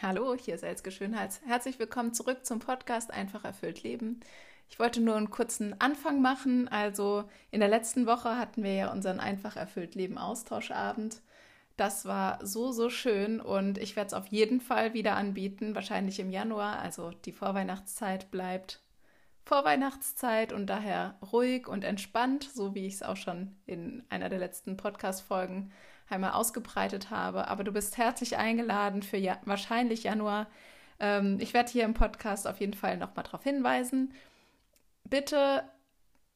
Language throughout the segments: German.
Hallo, hier ist Elske Schönheits. Herzlich willkommen zurück zum Podcast Einfach erfüllt Leben. Ich wollte nur einen kurzen Anfang machen. Also in der letzten Woche hatten wir ja unseren Einfach erfüllt Leben Austauschabend. Das war so, so schön und ich werde es auf jeden Fall wieder anbieten, wahrscheinlich im Januar. Also die Vorweihnachtszeit bleibt Vorweihnachtszeit und daher ruhig und entspannt, so wie ich es auch schon in einer der letzten Podcast-Folgen einmal ausgebreitet habe. Aber du bist herzlich eingeladen für ja wahrscheinlich Januar. Ähm, ich werde hier im Podcast auf jeden Fall nochmal darauf hinweisen. Bitte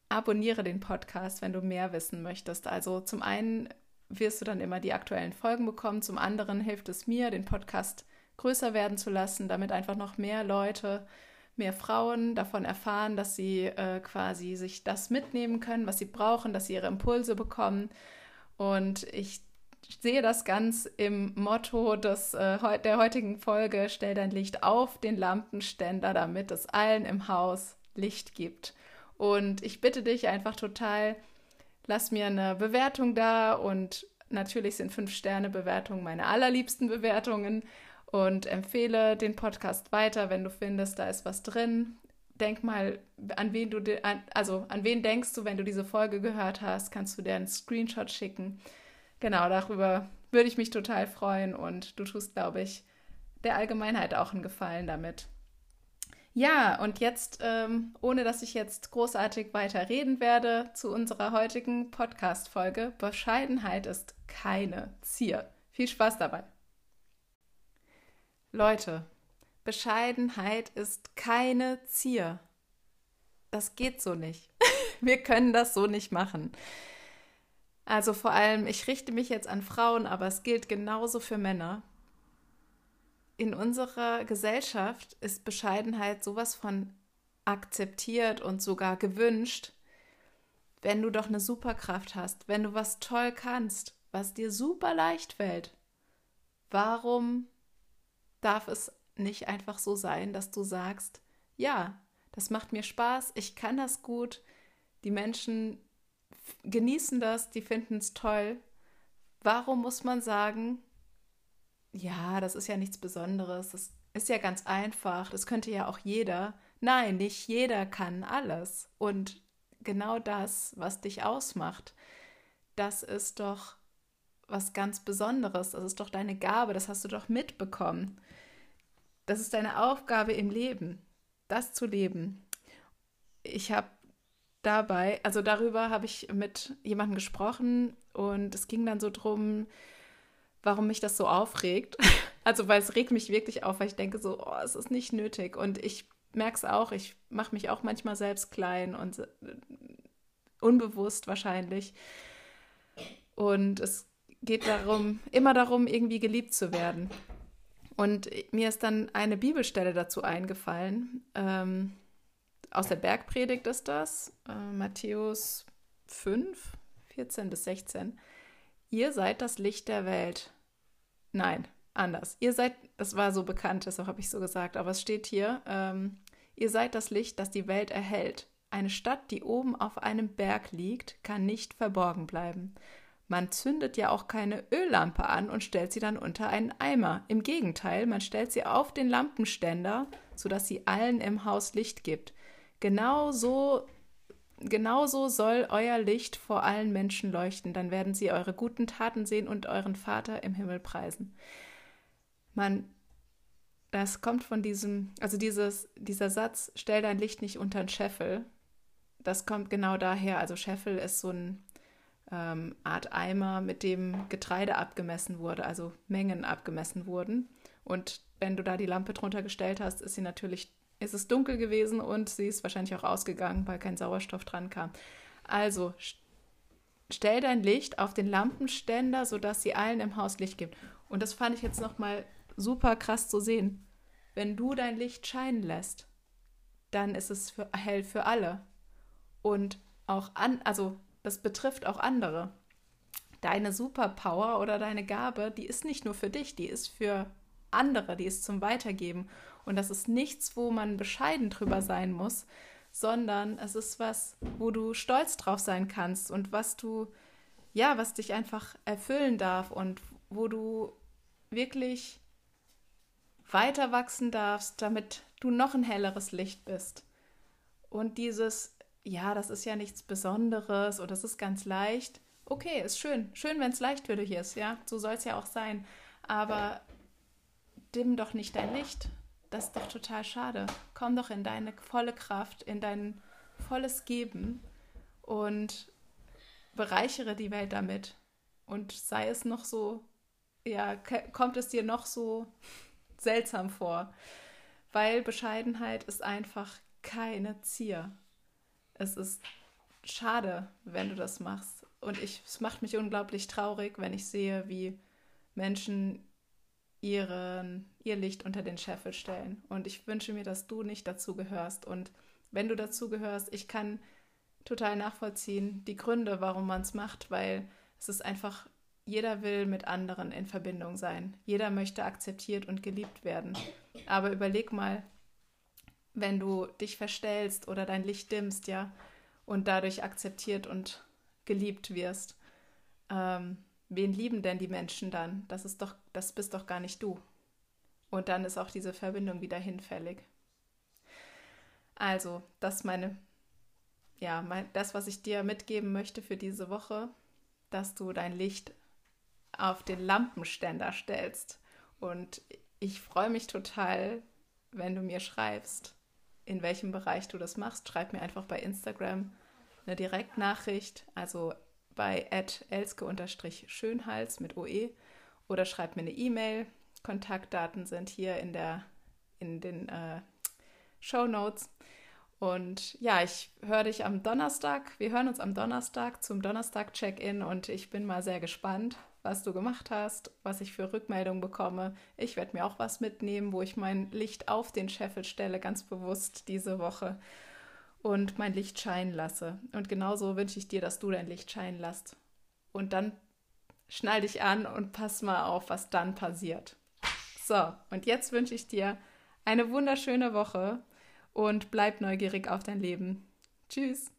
abonniere den Podcast, wenn du mehr wissen möchtest. Also zum einen wirst du dann immer die aktuellen Folgen bekommen, zum anderen hilft es mir, den Podcast größer werden zu lassen, damit einfach noch mehr Leute, mehr Frauen davon erfahren, dass sie äh, quasi sich das mitnehmen können, was sie brauchen, dass sie ihre Impulse bekommen. Und ich ich sehe das ganz im Motto des, äh, der heutigen Folge, stell dein Licht auf den Lampenständer, damit es allen im Haus Licht gibt. Und ich bitte dich einfach total, lass mir eine Bewertung da und natürlich sind fünf Sterne Bewertungen meine allerliebsten Bewertungen und empfehle den Podcast weiter, wenn du findest, da ist was drin. Denk mal, an wen du, also an wen denkst du, wenn du diese Folge gehört hast, kannst du dir einen Screenshot schicken genau, darüber würde ich mich total freuen und du tust, glaube ich, der Allgemeinheit auch einen Gefallen damit. Ja, und jetzt, ähm, ohne dass ich jetzt großartig weiter reden werde, zu unserer heutigen Podcast-Folge. Bescheidenheit ist keine Zier. Viel Spaß dabei. Leute, Bescheidenheit ist keine Zier. Das geht so nicht. Wir können das so nicht machen. Also vor allem, ich richte mich jetzt an Frauen, aber es gilt genauso für Männer. In unserer Gesellschaft ist Bescheidenheit sowas von akzeptiert und sogar gewünscht, wenn du doch eine Superkraft hast, wenn du was toll kannst, was dir super leicht fällt. Warum darf es nicht einfach so sein, dass du sagst, ja, das macht mir Spaß, ich kann das gut, die Menschen genießen das, die finden es toll. Warum muss man sagen, ja, das ist ja nichts Besonderes, das ist ja ganz einfach, das könnte ja auch jeder. Nein, nicht jeder kann alles. Und genau das, was dich ausmacht, das ist doch was ganz Besonderes, das ist doch deine Gabe, das hast du doch mitbekommen. Das ist deine Aufgabe im Leben, das zu leben. Ich habe dabei, also darüber habe ich mit jemandem gesprochen und es ging dann so drum, warum mich das so aufregt. Also weil es regt mich wirklich auf, weil ich denke so, oh, es ist nicht nötig. Und ich merke es auch, ich mache mich auch manchmal selbst klein und äh, unbewusst wahrscheinlich. Und es geht darum, immer darum, irgendwie geliebt zu werden. Und mir ist dann eine Bibelstelle dazu eingefallen. Ähm, aus der Bergpredigt ist das, äh, Matthäus 5, 14 bis 16. Ihr seid das Licht der Welt. Nein, anders. Ihr seid, das war so bekannt, deshalb habe ich so gesagt, aber es steht hier, ähm, ihr seid das Licht, das die Welt erhält. Eine Stadt, die oben auf einem Berg liegt, kann nicht verborgen bleiben. Man zündet ja auch keine Öllampe an und stellt sie dann unter einen Eimer. Im Gegenteil, man stellt sie auf den Lampenständer, sodass sie allen im Haus Licht gibt. Genauso genauso soll euer Licht vor allen Menschen leuchten, dann werden sie eure guten Taten sehen und euren Vater im Himmel preisen. Man, das kommt von diesem, also dieses, dieser Satz, stell dein Licht nicht unter den Scheffel, das kommt genau daher. Also Scheffel ist so eine ähm, Art Eimer, mit dem Getreide abgemessen wurde, also Mengen abgemessen wurden. Und wenn du da die Lampe drunter gestellt hast, ist sie natürlich es ist dunkel gewesen und sie ist wahrscheinlich auch ausgegangen, weil kein Sauerstoff dran kam. Also stell dein Licht auf den Lampenständer, sodass sie allen im Haus Licht gibt. Und das fand ich jetzt nochmal super krass zu sehen. Wenn du dein Licht scheinen lässt, dann ist es für, hell für alle. Und auch an, also das betrifft auch andere. Deine Superpower oder deine Gabe, die ist nicht nur für dich, die ist für andere, die ist zum Weitergeben. Und das ist nichts, wo man bescheiden drüber sein muss, sondern es ist was, wo du stolz drauf sein kannst und was du, ja, was dich einfach erfüllen darf und wo du wirklich weiter wachsen darfst, damit du noch ein helleres Licht bist. Und dieses, ja, das ist ja nichts Besonderes oder das ist ganz leicht. Okay, ist schön. Schön, wenn es leicht für dich ist, ja. So soll es ja auch sein. Aber dimm doch nicht dein Licht. Das ist doch total schade. Komm doch in deine volle Kraft, in dein volles Geben und bereichere die Welt damit. Und sei es noch so, ja, kommt es dir noch so seltsam vor. Weil Bescheidenheit ist einfach keine Zier. Es ist schade, wenn du das machst. Und ich, es macht mich unglaublich traurig, wenn ich sehe, wie Menschen ihren, ihr Licht unter den Scheffel stellen. Und ich wünsche mir, dass du nicht dazu gehörst. Und wenn du dazu gehörst, ich kann total nachvollziehen die Gründe, warum man es macht, weil es ist einfach, jeder will mit anderen in Verbindung sein. Jeder möchte akzeptiert und geliebt werden. Aber überleg mal, wenn du dich verstellst oder dein Licht dimmst, ja, und dadurch akzeptiert und geliebt wirst, ähm, wen lieben denn die Menschen dann? Das ist doch, das bist doch gar nicht du. Und dann ist auch diese Verbindung wieder hinfällig. Also, das meine, ja, mein, das, was ich dir mitgeben möchte für diese Woche, dass du dein Licht auf den Lampenständer stellst. Und ich freue mich total, wenn du mir schreibst, in welchem Bereich du das machst. Schreib mir einfach bei Instagram eine Direktnachricht, also bei elske-schönhals mit OE oder schreib mir eine E-Mail. Kontaktdaten sind hier in, der, in den äh, Show Notes. Und ja, ich höre dich am Donnerstag. Wir hören uns am Donnerstag zum Donnerstag-Check-In und ich bin mal sehr gespannt, was du gemacht hast, was ich für Rückmeldungen bekomme. Ich werde mir auch was mitnehmen, wo ich mein Licht auf den Scheffel stelle, ganz bewusst diese Woche und mein Licht scheinen lasse. Und genauso wünsche ich dir, dass du dein Licht scheinen lässt. Und dann schnall dich an und pass mal auf, was dann passiert. So, und jetzt wünsche ich dir eine wunderschöne Woche und bleib neugierig auf dein Leben. Tschüss.